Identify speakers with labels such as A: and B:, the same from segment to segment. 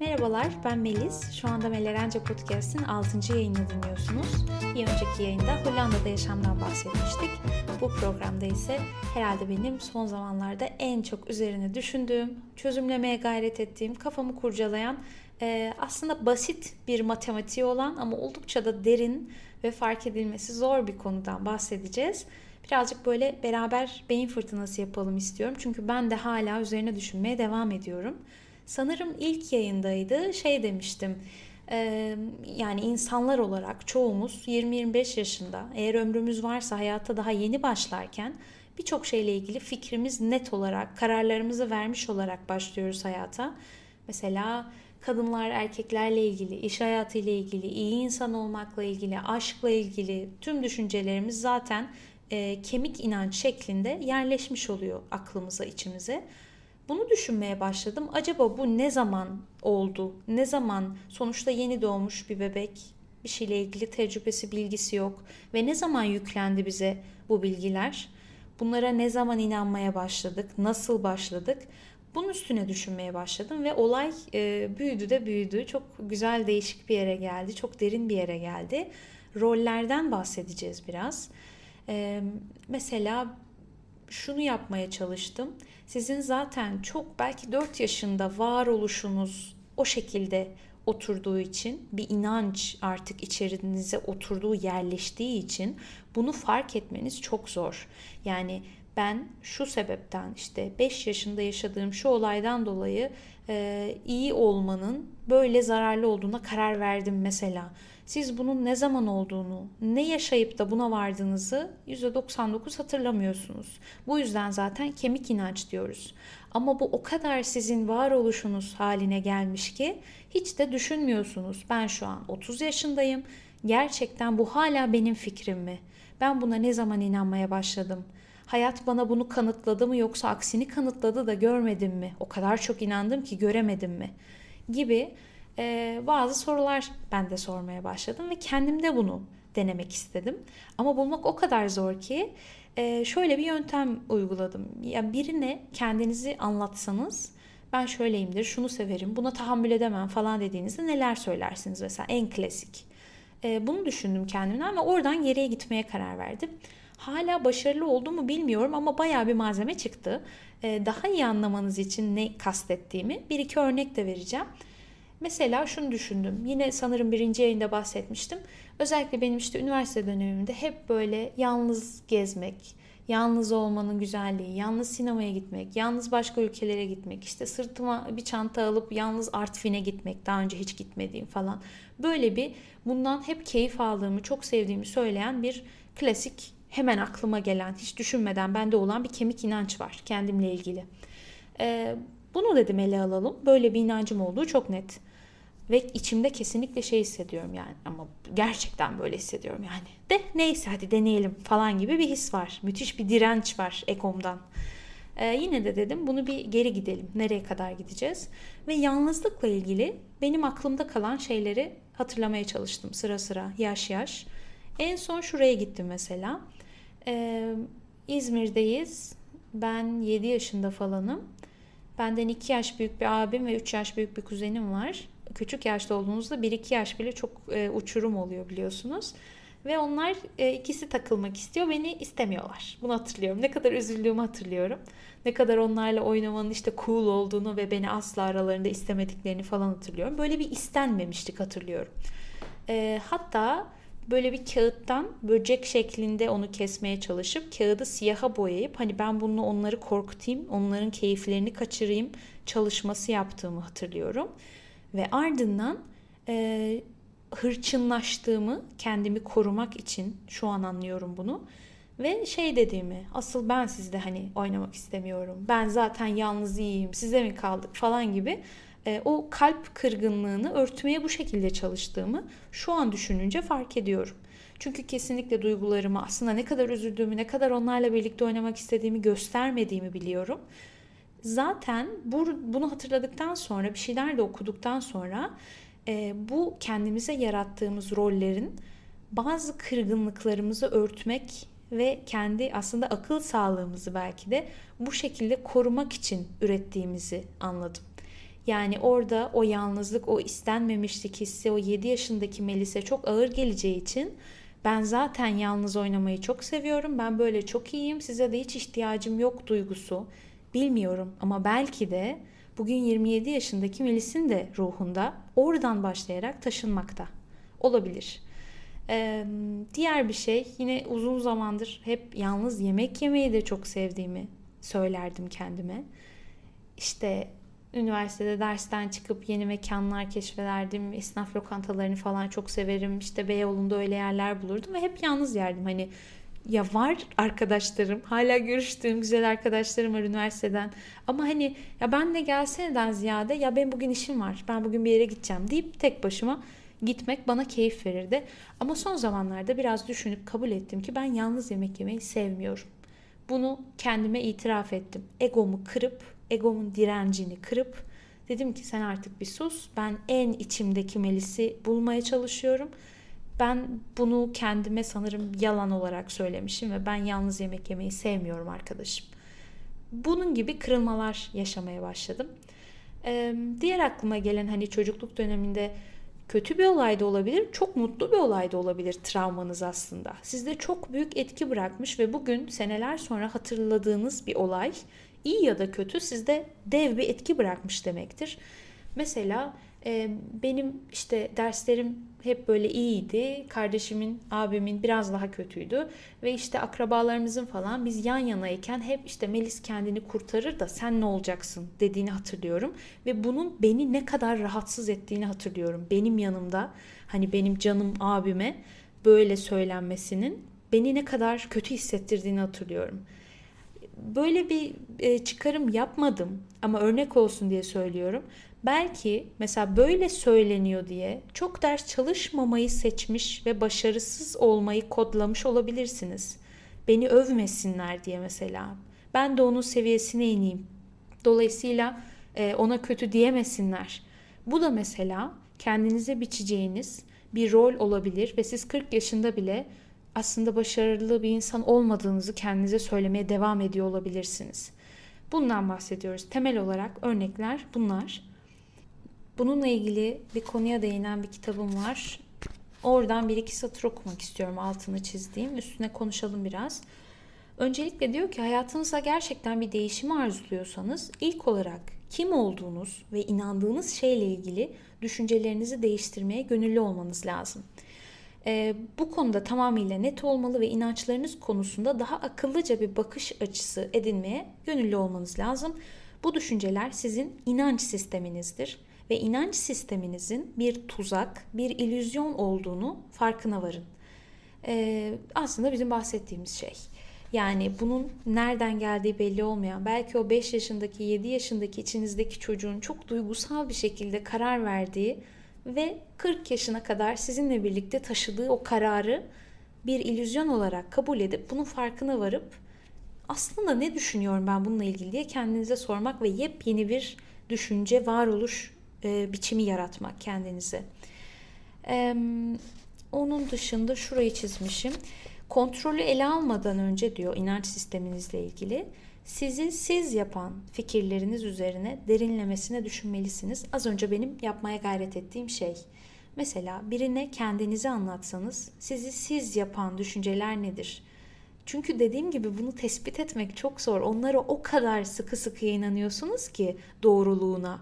A: Merhabalar, ben Melis. Şu anda Melerence Podcast'in 6. yayını dinliyorsunuz. Bir önceki yayında Hollanda'da yaşamdan bahsetmiştik. Bu programda ise herhalde benim son zamanlarda en çok üzerine düşündüğüm, çözümlemeye gayret ettiğim, kafamı kurcalayan, e, aslında basit bir matematiği olan ama oldukça da derin ve fark edilmesi zor bir konudan bahsedeceğiz. Birazcık böyle beraber beyin fırtınası yapalım istiyorum. Çünkü ben de hala üzerine düşünmeye devam ediyorum. Sanırım ilk yayındaydı şey demiştim. Yani insanlar olarak çoğumuz 20-25 yaşında eğer ömrümüz varsa hayata daha yeni başlarken birçok şeyle ilgili fikrimiz net olarak kararlarımızı vermiş olarak başlıyoruz hayata. Mesela kadınlar erkeklerle ilgili, iş hayatı ile ilgili, iyi insan olmakla ilgili, aşkla ilgili tüm düşüncelerimiz zaten e, kemik inanç şeklinde yerleşmiş oluyor aklımıza, içimize. Bunu düşünmeye başladım. Acaba bu ne zaman oldu? Ne zaman sonuçta yeni doğmuş bir bebek bir şeyle ilgili tecrübesi, bilgisi yok ve ne zaman yüklendi bize bu bilgiler? Bunlara ne zaman inanmaya başladık? Nasıl başladık? Bunun üstüne düşünmeye başladım ve olay e, büyüdü de büyüdü. Çok güzel değişik bir yere geldi. Çok derin bir yere geldi. Rollerden bahsedeceğiz biraz. E, mesela şunu yapmaya çalıştım. Sizin zaten çok belki 4 yaşında varoluşunuz o şekilde oturduğu için bir inanç artık içerinize oturduğu yerleştiği için bunu fark etmeniz çok zor. Yani ben şu sebepten işte 5 yaşında yaşadığım şu olaydan dolayı e, iyi olmanın böyle zararlı olduğuna karar verdim mesela. Siz bunun ne zaman olduğunu, ne yaşayıp da buna vardığınızı %99 hatırlamıyorsunuz. Bu yüzden zaten kemik inanç diyoruz. Ama bu o kadar sizin varoluşunuz haline gelmiş ki hiç de düşünmüyorsunuz. Ben şu an 30 yaşındayım. Gerçekten bu hala benim fikrim mi? Ben buna ne zaman inanmaya başladım? Hayat bana bunu kanıtladı mı yoksa aksini kanıtladı da görmedim mi? O kadar çok inandım ki göremedim mi? Gibi e, bazı sorular ben de sormaya başladım ve kendimde bunu denemek istedim. Ama bulmak o kadar zor ki e, şöyle bir yöntem uyguladım. Ya birine kendinizi anlatsanız ben şöyleyimdir, şunu severim, buna tahammül edemem falan dediğinizde neler söylersiniz mesela en klasik. E, bunu düşündüm kendimden ve oradan geriye gitmeye karar verdim. Hala başarılı oldu mu bilmiyorum ama bayağı bir malzeme çıktı. E, daha iyi anlamanız için ne kastettiğimi bir iki örnek de vereceğim. Mesela şunu düşündüm. Yine sanırım birinci yayında bahsetmiştim. Özellikle benim işte üniversite dönemimde hep böyle yalnız gezmek, yalnız olmanın güzelliği, yalnız sinemaya gitmek, yalnız başka ülkelere gitmek, işte sırtıma bir çanta alıp yalnız Artvin'e gitmek, daha önce hiç gitmediğim falan. Böyle bir bundan hep keyif aldığımı, çok sevdiğimi söyleyen bir klasik hemen aklıma gelen, hiç düşünmeden bende olan bir kemik inanç var kendimle ilgili. Ee, bunu dedim ele alalım. Böyle bir inancım olduğu çok net. Ve içimde kesinlikle şey hissediyorum yani ama gerçekten böyle hissediyorum yani. De neyse hadi deneyelim falan gibi bir his var. Müthiş bir direnç var Ekom'dan. Ee, yine de dedim bunu bir geri gidelim. Nereye kadar gideceğiz? Ve yalnızlıkla ilgili benim aklımda kalan şeyleri hatırlamaya çalıştım sıra sıra yaş yaş. En son şuraya gittim mesela. Ee, İzmir'deyiz. Ben 7 yaşında falanım. Benden 2 yaş büyük bir abim ve 3 yaş büyük bir kuzenim var küçük yaşta olduğunuzda 1-2 yaş bile çok e, uçurum oluyor biliyorsunuz. Ve onlar e, ikisi takılmak istiyor. Beni istemiyorlar. Bunu hatırlıyorum. Ne kadar üzüldüğümü hatırlıyorum. Ne kadar onlarla oynamanın işte cool olduğunu ve beni asla aralarında istemediklerini falan hatırlıyorum. Böyle bir istenmemiştik hatırlıyorum. E, hatta böyle bir kağıttan böcek şeklinde onu kesmeye çalışıp kağıdı siyaha boyayıp hani ben bunu onları korkutayım, onların keyiflerini kaçırayım çalışması yaptığımı hatırlıyorum. Ve ardından e, hırçınlaştığımı kendimi korumak için şu an anlıyorum bunu. Ve şey dediğimi asıl ben sizde hani oynamak istemiyorum. Ben zaten yalnız iyiyim size mi kaldık falan gibi e, o kalp kırgınlığını örtmeye bu şekilde çalıştığımı şu an düşününce fark ediyorum. Çünkü kesinlikle duygularımı aslında ne kadar üzüldüğümü, ne kadar onlarla birlikte oynamak istediğimi göstermediğimi biliyorum. Zaten bu, bunu hatırladıktan sonra bir şeyler de okuduktan sonra e, bu kendimize yarattığımız rollerin bazı kırgınlıklarımızı örtmek ve kendi aslında akıl sağlığımızı belki de bu şekilde korumak için ürettiğimizi anladım. Yani orada o yalnızlık, o istenmemişlik hissi o 7 yaşındaki Melis'e çok ağır geleceği için ben zaten yalnız oynamayı çok seviyorum. Ben böyle çok iyiyim. Size de hiç ihtiyacım yok duygusu. Bilmiyorum ama belki de bugün 27 yaşındaki Melis'in de ruhunda oradan başlayarak taşınmakta. Olabilir. Ee, diğer bir şey yine uzun zamandır hep yalnız yemek yemeyi de çok sevdiğimi söylerdim kendime. İşte üniversitede dersten çıkıp yeni mekanlar keşfederdim. Esnaf lokantalarını falan çok severim. İşte Beyoğlu'nda öyle yerler bulurdum ve hep yalnız yerdim. Hani ya var arkadaşlarım, hala görüştüğüm güzel arkadaşlarım var üniversiteden. Ama hani ya ben de gelseneden ziyade ya ben bugün işim var, ben bugün bir yere gideceğim deyip tek başıma gitmek bana keyif verirdi. Ama son zamanlarda biraz düşünüp kabul ettim ki ben yalnız yemek yemeyi sevmiyorum. Bunu kendime itiraf ettim. Egomu kırıp, egomun direncini kırıp dedim ki sen artık bir sus. Ben en içimdeki Melis'i bulmaya çalışıyorum. Ben bunu kendime sanırım yalan olarak söylemişim ve ben yalnız yemek yemeyi sevmiyorum arkadaşım. Bunun gibi kırılmalar yaşamaya başladım. Ee, diğer aklıma gelen hani çocukluk döneminde kötü bir olay da olabilir, çok mutlu bir olay da olabilir travmanız aslında. Sizde çok büyük etki bırakmış ve bugün seneler sonra hatırladığınız bir olay iyi ya da kötü sizde dev bir etki bırakmış demektir. Mesela e, benim işte derslerim hep böyle iyiydi. Kardeşimin, abimin biraz daha kötüydü. Ve işte akrabalarımızın falan biz yan yanayken hep işte Melis kendini kurtarır da sen ne olacaksın dediğini hatırlıyorum. Ve bunun beni ne kadar rahatsız ettiğini hatırlıyorum. Benim yanımda hani benim canım abime böyle söylenmesinin beni ne kadar kötü hissettirdiğini hatırlıyorum. Böyle bir e, çıkarım yapmadım ama örnek olsun diye söylüyorum. Belki mesela böyle söyleniyor diye çok ders çalışmamayı seçmiş ve başarısız olmayı kodlamış olabilirsiniz. Beni övmesinler diye mesela. Ben de onun seviyesine ineyim. Dolayısıyla e, ona kötü diyemesinler. Bu da mesela kendinize biçeceğiniz bir rol olabilir ve siz 40 yaşında bile aslında başarılı bir insan olmadığınızı kendinize söylemeye devam ediyor olabilirsiniz. Bundan bahsediyoruz. Temel olarak örnekler bunlar. Bununla ilgili bir konuya değinen bir kitabım var. Oradan bir iki satır okumak istiyorum altını çizdiğim. Üstüne konuşalım biraz. Öncelikle diyor ki hayatınızda gerçekten bir değişimi arzuluyorsanız ilk olarak kim olduğunuz ve inandığınız şeyle ilgili düşüncelerinizi değiştirmeye gönüllü olmanız lazım. Ee, bu konuda tamamıyla net olmalı ve inançlarınız konusunda daha akıllıca bir bakış açısı edinmeye gönüllü olmanız lazım. Bu düşünceler sizin inanç sisteminizdir ve inanç sisteminizin bir tuzak, bir illüzyon olduğunu farkına varın. Ee, aslında bizim bahsettiğimiz şey. Yani bunun nereden geldiği belli olmayan, belki o 5 yaşındaki, 7 yaşındaki içinizdeki çocuğun çok duygusal bir şekilde karar verdiği ve 40 yaşına kadar sizinle birlikte taşıdığı o kararı bir illüzyon olarak kabul edip bunun farkına varıp aslında ne düşünüyorum ben bununla ilgili diye kendinize sormak ve yepyeni bir düşünce, varoluş e, biçimi yaratmak kendinize. E, onun dışında şurayı çizmişim. Kontrolü ele almadan önce diyor inanç sisteminizle ilgili sizi siz yapan fikirleriniz üzerine derinlemesine düşünmelisiniz. Az önce benim yapmaya gayret ettiğim şey. Mesela birine kendinizi anlatsanız sizi siz yapan düşünceler nedir? Çünkü dediğim gibi bunu tespit etmek çok zor. Onlara o kadar sıkı sıkı inanıyorsunuz ki doğruluğuna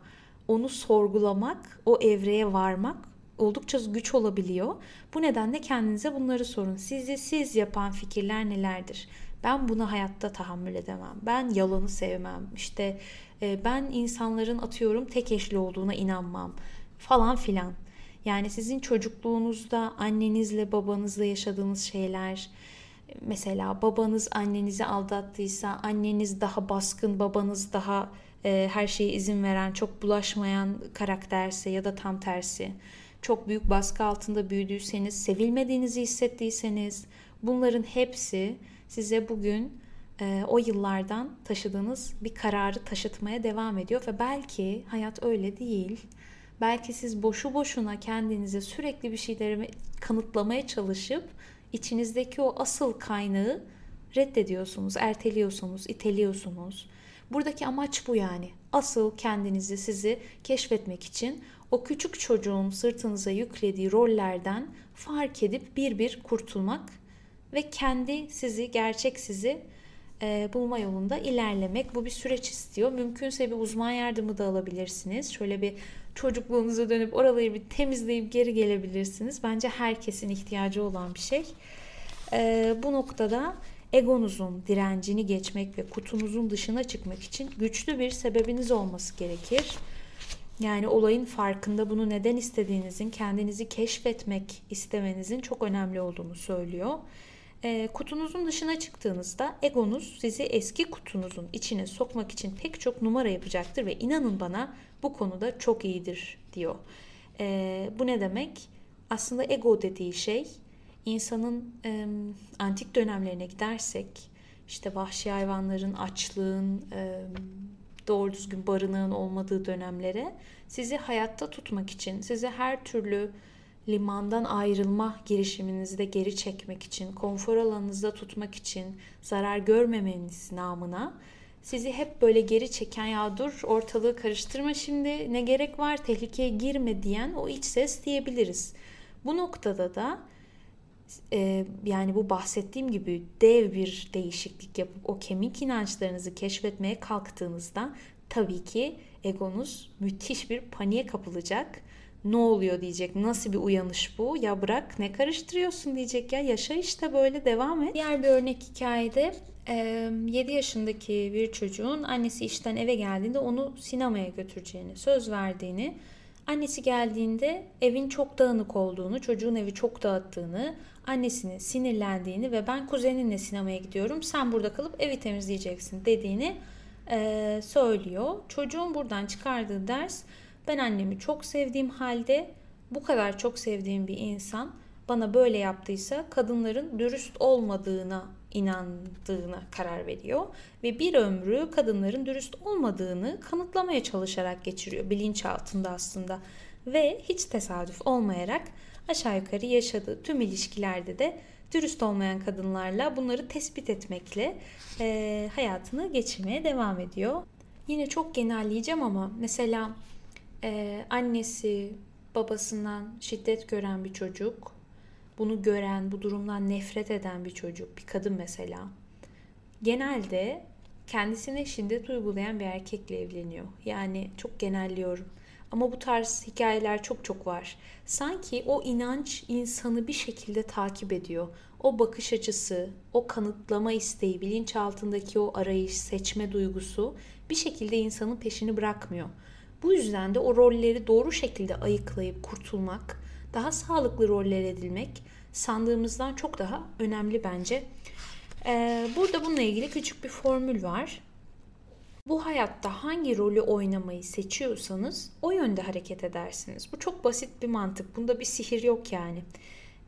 A: onu sorgulamak, o evreye varmak oldukça güç olabiliyor. Bu nedenle kendinize bunları sorun. Sizi siz yapan fikirler nelerdir? Ben buna hayatta tahammül edemem. Ben yalanı sevmem. İşte e, ben insanların atıyorum tek eşli olduğuna inanmam falan filan. Yani sizin çocukluğunuzda annenizle babanızla yaşadığınız şeyler, mesela babanız annenizi aldattıysa anneniz daha baskın, babanız daha e, her şeye izin veren, çok bulaşmayan karakterse ya da tam tersi. Çok büyük baskı altında büyüdüyseniz, sevilmediğinizi hissettiyseniz bunların hepsi size bugün e, o yıllardan taşıdığınız bir kararı taşıtmaya devam ediyor ve belki hayat öyle değil. Belki siz boşu boşuna kendinize sürekli bir şeyleri kanıtlamaya çalışıp içinizdeki o asıl kaynağı reddediyorsunuz, erteliyorsunuz, iteliyorsunuz. Buradaki amaç bu yani. asıl kendinizi sizi keşfetmek için o küçük çocuğun sırtınıza yüklediği rollerden fark edip bir bir kurtulmak ve kendi sizi, gerçek sizi e, bulma yolunda ilerlemek. Bu bir süreç istiyor. Mümkünse bir uzman yardımı da alabilirsiniz. Şöyle bir çocukluğunuza dönüp oraları bir temizleyip geri gelebilirsiniz. Bence herkesin ihtiyacı olan bir şey. E, bu noktada egonuzun direncini geçmek ve kutunuzun dışına çıkmak için güçlü bir sebebiniz olması gerekir. Yani olayın farkında bunu neden istediğinizin, kendinizi keşfetmek istemenizin çok önemli olduğunu söylüyor. E, kutunuzun dışına çıktığınızda egonuz sizi eski kutunuzun içine sokmak için pek çok numara yapacaktır ve inanın bana bu konuda çok iyidir diyor. E, bu ne demek? Aslında ego dediği şey insanın e, antik dönemlerine gidersek işte vahşi hayvanların açlığın e, doğru düzgün barınağın olmadığı dönemlere sizi hayatta tutmak için, sizi her türlü limandan ayrılma girişiminizi de geri çekmek için, konfor alanınızda tutmak için, zarar görmemeniz namına sizi hep böyle geri çeken ya dur ortalığı karıştırma şimdi ne gerek var tehlikeye girme diyen o iç ses diyebiliriz. Bu noktada da e, yani bu bahsettiğim gibi dev bir değişiklik yapıp o kemik inançlarınızı keşfetmeye kalktığınızda tabii ki egonuz müthiş bir paniğe kapılacak. Ne oluyor diyecek. Nasıl bir uyanış bu? Ya bırak ne karıştırıyorsun diyecek ya. Yaşa işte böyle devam et. Diğer bir örnek hikayede 7 yaşındaki bir çocuğun annesi işten eve geldiğinde onu sinemaya götüreceğini söz verdiğini Annesi geldiğinde evin çok dağınık olduğunu, çocuğun evi çok dağıttığını, annesinin sinirlendiğini ve ben kuzeninle sinemaya gidiyorum, sen burada kalıp evi temizleyeceksin dediğini söylüyor. Çocuğun buradan çıkardığı ders ben annemi çok sevdiğim halde bu kadar çok sevdiğim bir insan bana böyle yaptıysa kadınların dürüst olmadığına inandığına karar veriyor ve bir ömrü kadınların dürüst olmadığını kanıtlamaya çalışarak geçiriyor bilinçaltında aslında ve hiç tesadüf olmayarak aşağı yukarı yaşadığı tüm ilişkilerde de dürüst olmayan kadınlarla bunları tespit etmekle e, hayatını geçirmeye devam ediyor. Yine çok genelleyeceğim ama mesela e, annesi babasından şiddet gören bir çocuk, bunu gören, bu durumdan nefret eden bir çocuk, bir kadın mesela genelde kendisine şiddet uygulayan bir erkekle evleniyor. Yani çok genelliyorum. Ama bu tarz hikayeler çok çok var. Sanki o inanç insanı bir şekilde takip ediyor. O bakış açısı, o kanıtlama isteği, bilinçaltındaki o arayış, seçme duygusu bir şekilde insanın peşini bırakmıyor. Bu yüzden de o rolleri doğru şekilde ayıklayıp kurtulmak, daha sağlıklı roller edilmek sandığımızdan çok daha önemli bence. Ee, burada bununla ilgili küçük bir formül var. Bu hayatta hangi rolü oynamayı seçiyorsanız o yönde hareket edersiniz. Bu çok basit bir mantık. Bunda bir sihir yok yani.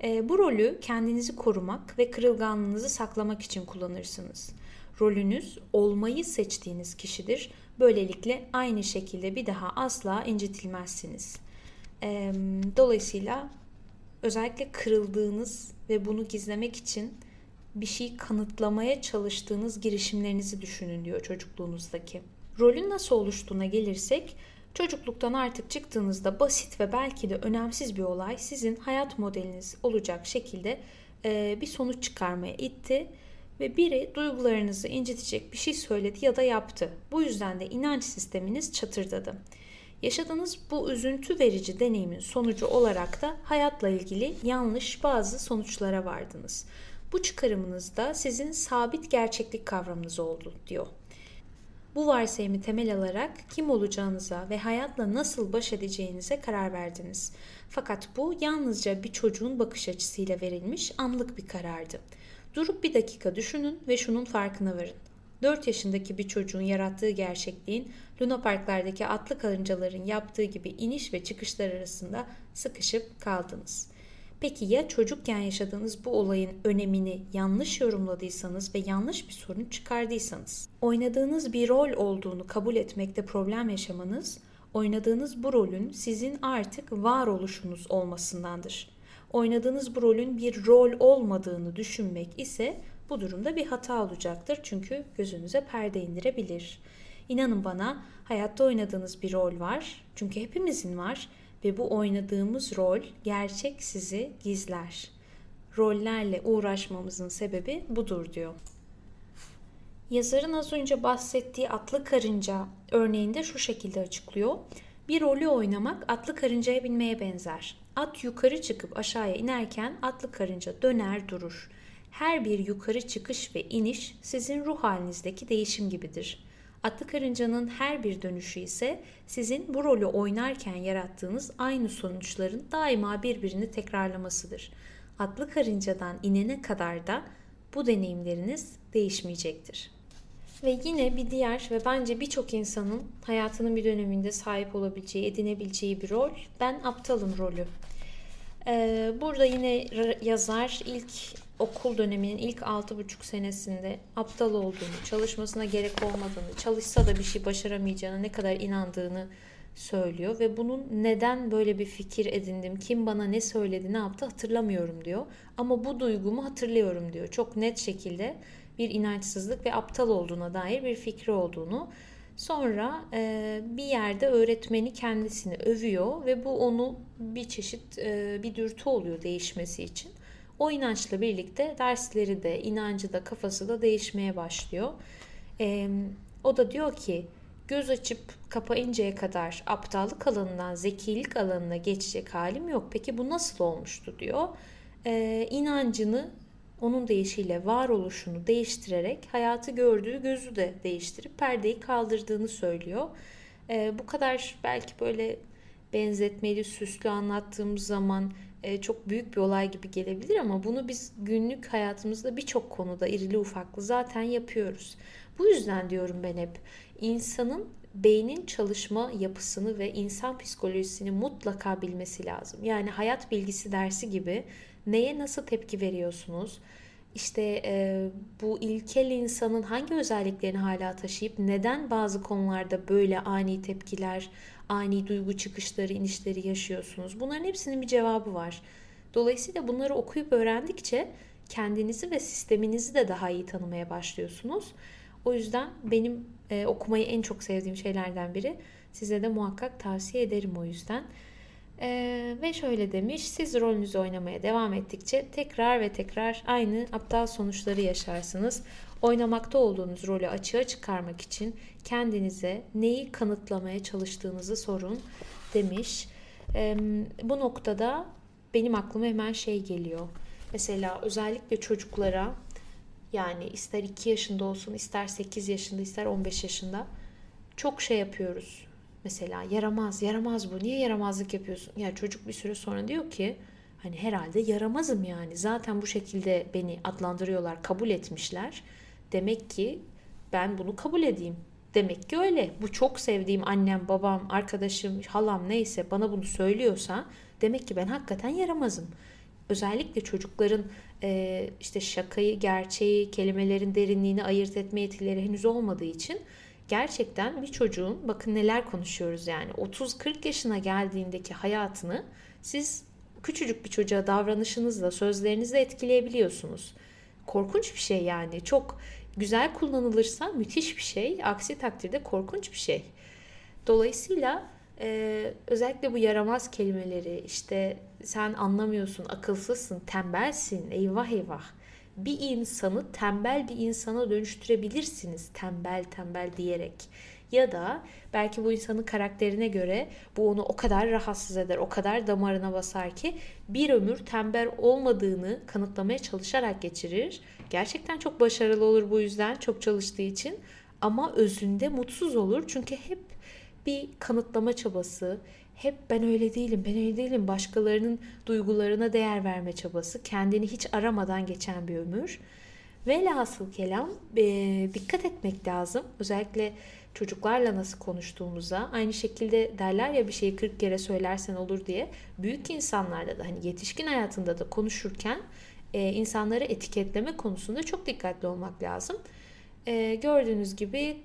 A: E, bu rolü kendinizi korumak ve kırılganlığınızı saklamak için kullanırsınız. Rolünüz olmayı seçtiğiniz kişidir. Böylelikle aynı şekilde bir daha asla incitilmezsiniz. E, dolayısıyla özellikle kırıldığınız ve bunu gizlemek için bir şey kanıtlamaya çalıştığınız girişimlerinizi düşünün diyor çocukluğunuzdaki. Rolün nasıl oluştuğuna gelirsek çocukluktan artık çıktığınızda basit ve belki de önemsiz bir olay sizin hayat modeliniz olacak şekilde bir sonuç çıkarmaya itti ve biri duygularınızı incitecek bir şey söyledi ya da yaptı. Bu yüzden de inanç sisteminiz çatırdadı. Yaşadığınız bu üzüntü verici deneyimin sonucu olarak da hayatla ilgili yanlış bazı sonuçlara vardınız. Bu çıkarımınızda sizin sabit gerçeklik kavramınız oldu diyor. Bu varsayımı temel alarak kim olacağınıza ve hayatla nasıl baş edeceğinize karar verdiniz. Fakat bu yalnızca bir çocuğun bakış açısıyla verilmiş anlık bir karardı. Durup bir dakika düşünün ve şunun farkına varın. 4 yaşındaki bir çocuğun yarattığı gerçekliğin Luna Parklardaki atlı karıncaların yaptığı gibi iniş ve çıkışlar arasında sıkışıp kaldınız. Peki ya çocukken yaşadığınız bu olayın önemini yanlış yorumladıysanız ve yanlış bir sorun çıkardıysanız? Oynadığınız bir rol olduğunu kabul etmekte problem yaşamanız, oynadığınız bu rolün sizin artık varoluşunuz olmasındandır. Oynadığınız bu rolün bir rol olmadığını düşünmek ise bu durumda bir hata olacaktır çünkü gözünüze perde indirebilir. İnanın bana hayatta oynadığınız bir rol var. Çünkü hepimizin var ve bu oynadığımız rol gerçek sizi gizler. Rollerle uğraşmamızın sebebi budur diyor. Yazarın az önce bahsettiği atlı karınca örneğinde şu şekilde açıklıyor. Bir rolü oynamak atlı karıncaya binmeye benzer. At yukarı çıkıp aşağıya inerken atlı karınca döner durur. Her bir yukarı çıkış ve iniş sizin ruh halinizdeki değişim gibidir. Atlı karıncanın her bir dönüşü ise sizin bu rolü oynarken yarattığınız aynı sonuçların daima birbirini tekrarlamasıdır. Atlı karıncadan inene kadar da bu deneyimleriniz değişmeyecektir. Ve yine bir diğer ve bence birçok insanın hayatının bir döneminde sahip olabileceği, edinebileceği bir rol. Ben aptalım rolü. Ee, burada yine yazar ilk okul döneminin ilk 6,5 senesinde aptal olduğunu, çalışmasına gerek olmadığını, çalışsa da bir şey başaramayacağını, ne kadar inandığını söylüyor ve bunun neden böyle bir fikir edindim, kim bana ne söyledi, ne yaptı hatırlamıyorum diyor. Ama bu duygumu hatırlıyorum diyor. Çok net şekilde bir inançsızlık ve aptal olduğuna dair bir fikri olduğunu. Sonra e, bir yerde öğretmeni kendisini övüyor ve bu onu bir çeşit e, bir dürtü oluyor değişmesi için. O inançla birlikte dersleri de, inancı da, kafası da değişmeye başlıyor. E, o da diyor ki göz açıp kapayıncaya kadar aptallık alanından zekilik alanına geçecek halim yok. Peki bu nasıl olmuştu diyor. E, inancını onun deyişiyle varoluşunu değiştirerek hayatı gördüğü gözü de değiştirip perdeyi kaldırdığını söylüyor. E, bu kadar belki böyle benzetmeli, süslü anlattığımız zaman e, çok büyük bir olay gibi gelebilir ama bunu biz günlük hayatımızda birçok konuda irili ufaklı zaten yapıyoruz. Bu yüzden diyorum ben hep insanın beynin çalışma yapısını ve insan psikolojisini mutlaka bilmesi lazım. Yani hayat bilgisi dersi gibi neye nasıl tepki veriyorsunuz? İşte e, bu ilkel insanın hangi özelliklerini hala taşıyıp neden bazı konularda böyle ani tepkiler, ani duygu çıkışları, inişleri yaşıyorsunuz? Bunların hepsinin bir cevabı var. Dolayısıyla bunları okuyup öğrendikçe kendinizi ve sisteminizi de daha iyi tanımaya başlıyorsunuz. O yüzden benim e, okumayı en çok sevdiğim şeylerden biri. Size de muhakkak tavsiye ederim o yüzden. Ee, ve şöyle demiş, siz rolünüzü oynamaya devam ettikçe tekrar ve tekrar aynı aptal sonuçları yaşarsınız. Oynamakta olduğunuz rolü açığa çıkarmak için kendinize neyi kanıtlamaya çalıştığınızı sorun demiş. Ee, bu noktada benim aklıma hemen şey geliyor. Mesela özellikle çocuklara yani ister 2 yaşında olsun, ister 8 yaşında, ister 15 yaşında çok şey yapıyoruz Mesela yaramaz, yaramaz bu. Niye yaramazlık yapıyorsun? Ya çocuk bir süre sonra diyor ki hani herhalde yaramazım yani. Zaten bu şekilde beni adlandırıyorlar, kabul etmişler. Demek ki ben bunu kabul edeyim. Demek ki öyle. Bu çok sevdiğim annem, babam, arkadaşım, halam neyse bana bunu söylüyorsa demek ki ben hakikaten yaramazım. Özellikle çocukların e, işte şakayı, gerçeği, kelimelerin derinliğini ayırt etme yetileri henüz olmadığı için gerçekten bir çocuğun bakın neler konuşuyoruz yani 30-40 yaşına geldiğindeki hayatını siz küçücük bir çocuğa davranışınızla, sözlerinizle etkileyebiliyorsunuz. Korkunç bir şey yani. Çok güzel kullanılırsa müthiş bir şey. Aksi takdirde korkunç bir şey. Dolayısıyla e, özellikle bu yaramaz kelimeleri işte sen anlamıyorsun, akılsızsın, tembelsin, eyvah eyvah bir insanı tembel bir insana dönüştürebilirsiniz tembel tembel diyerek. Ya da belki bu insanın karakterine göre bu onu o kadar rahatsız eder, o kadar damarına basar ki bir ömür tembel olmadığını kanıtlamaya çalışarak geçirir. Gerçekten çok başarılı olur bu yüzden çok çalıştığı için ama özünde mutsuz olur çünkü hep bir kanıtlama çabası, hep ben öyle değilim, ben öyle değilim. Başkalarının duygularına değer verme çabası, kendini hiç aramadan geçen bir ömür. Velhasıl kelam e, dikkat etmek lazım. Özellikle çocuklarla nasıl konuştuğumuza. Aynı şekilde derler ya bir şeyi 40 kere söylersen olur diye. Büyük insanlarla da hani yetişkin hayatında da konuşurken e, insanları etiketleme konusunda çok dikkatli olmak lazım. E, gördüğünüz gibi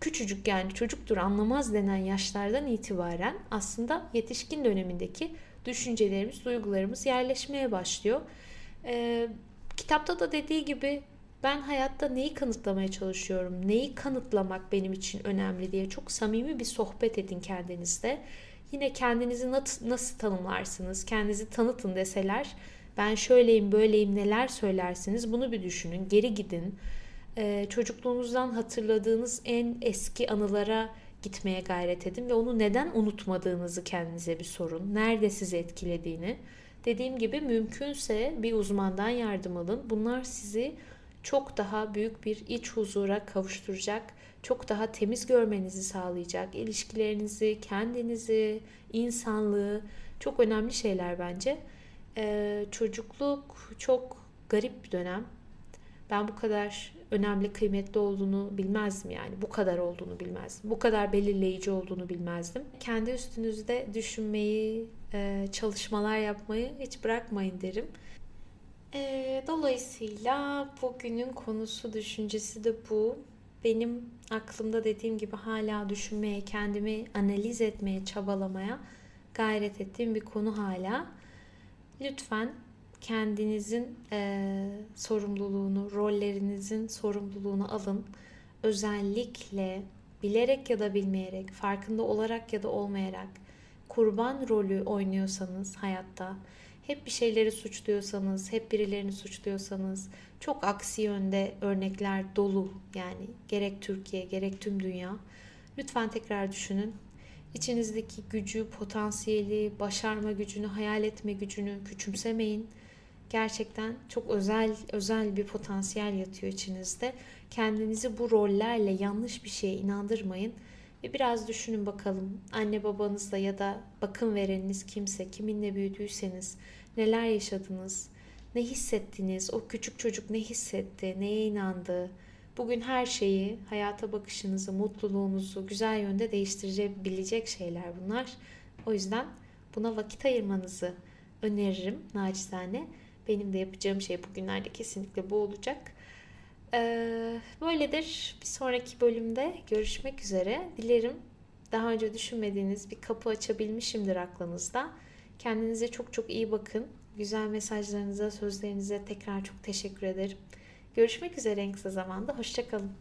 A: küçücük yani çocuktur anlamaz denen yaşlardan itibaren aslında yetişkin dönemindeki düşüncelerimiz, duygularımız yerleşmeye başlıyor. Ee, kitapta da dediği gibi ben hayatta neyi kanıtlamaya çalışıyorum, neyi kanıtlamak benim için önemli diye çok samimi bir sohbet edin kendinizde. Yine kendinizi nasıl tanımlarsınız, kendinizi tanıtın deseler ben şöyleyim böyleyim neler söylersiniz bunu bir düşünün, geri gidin. Ee, çocukluğunuzdan hatırladığınız en eski anılara gitmeye gayret edin ve onu neden unutmadığınızı kendinize bir sorun. Nerede sizi etkilediğini. Dediğim gibi mümkünse bir uzmandan yardım alın. Bunlar sizi çok daha büyük bir iç huzura kavuşturacak, çok daha temiz görmenizi sağlayacak. İlişkilerinizi, kendinizi, insanlığı çok önemli şeyler bence. Ee, çocukluk çok garip bir dönem. Ben bu kadar önemli, kıymetli olduğunu bilmezdim yani. Bu kadar olduğunu bilmezdim. Bu kadar belirleyici olduğunu bilmezdim. Kendi üstünüzde düşünmeyi, e, çalışmalar yapmayı hiç bırakmayın derim. E, dolayısıyla bugünün konusu, düşüncesi de bu. Benim aklımda dediğim gibi hala düşünmeye, kendimi analiz etmeye, çabalamaya gayret ettiğim bir konu hala. Lütfen kendinizin e, sorumluluğunu, rollerinizin sorumluluğunu alın. Özellikle bilerek ya da bilmeyerek, farkında olarak ya da olmayarak kurban rolü oynuyorsanız hayatta, hep bir şeyleri suçluyorsanız, hep birilerini suçluyorsanız, çok aksi yönde örnekler dolu yani gerek Türkiye gerek tüm dünya. Lütfen tekrar düşünün. İçinizdeki gücü, potansiyeli, başarma gücünü, hayal etme gücünü küçümsemeyin gerçekten çok özel özel bir potansiyel yatıyor içinizde. Kendinizi bu rollerle yanlış bir şeye inandırmayın ve biraz düşünün bakalım anne babanızla ya da bakım vereniniz kimse, kiminle büyüdüyseniz neler yaşadınız, ne hissettiniz, o küçük çocuk ne hissetti, neye inandı. Bugün her şeyi, hayata bakışınızı, mutluluğunuzu güzel yönde değiştirebilecek şeyler bunlar. O yüzden buna vakit ayırmanızı öneririm nacizane. Benim de yapacağım şey bugünlerde kesinlikle bu olacak. Ee, böyledir. Bir sonraki bölümde görüşmek üzere. Dilerim daha önce düşünmediğiniz bir kapı açabilmişimdir aklınızda. Kendinize çok çok iyi bakın. Güzel mesajlarınıza, sözlerinize tekrar çok teşekkür ederim. Görüşmek üzere en kısa zamanda. Hoşçakalın.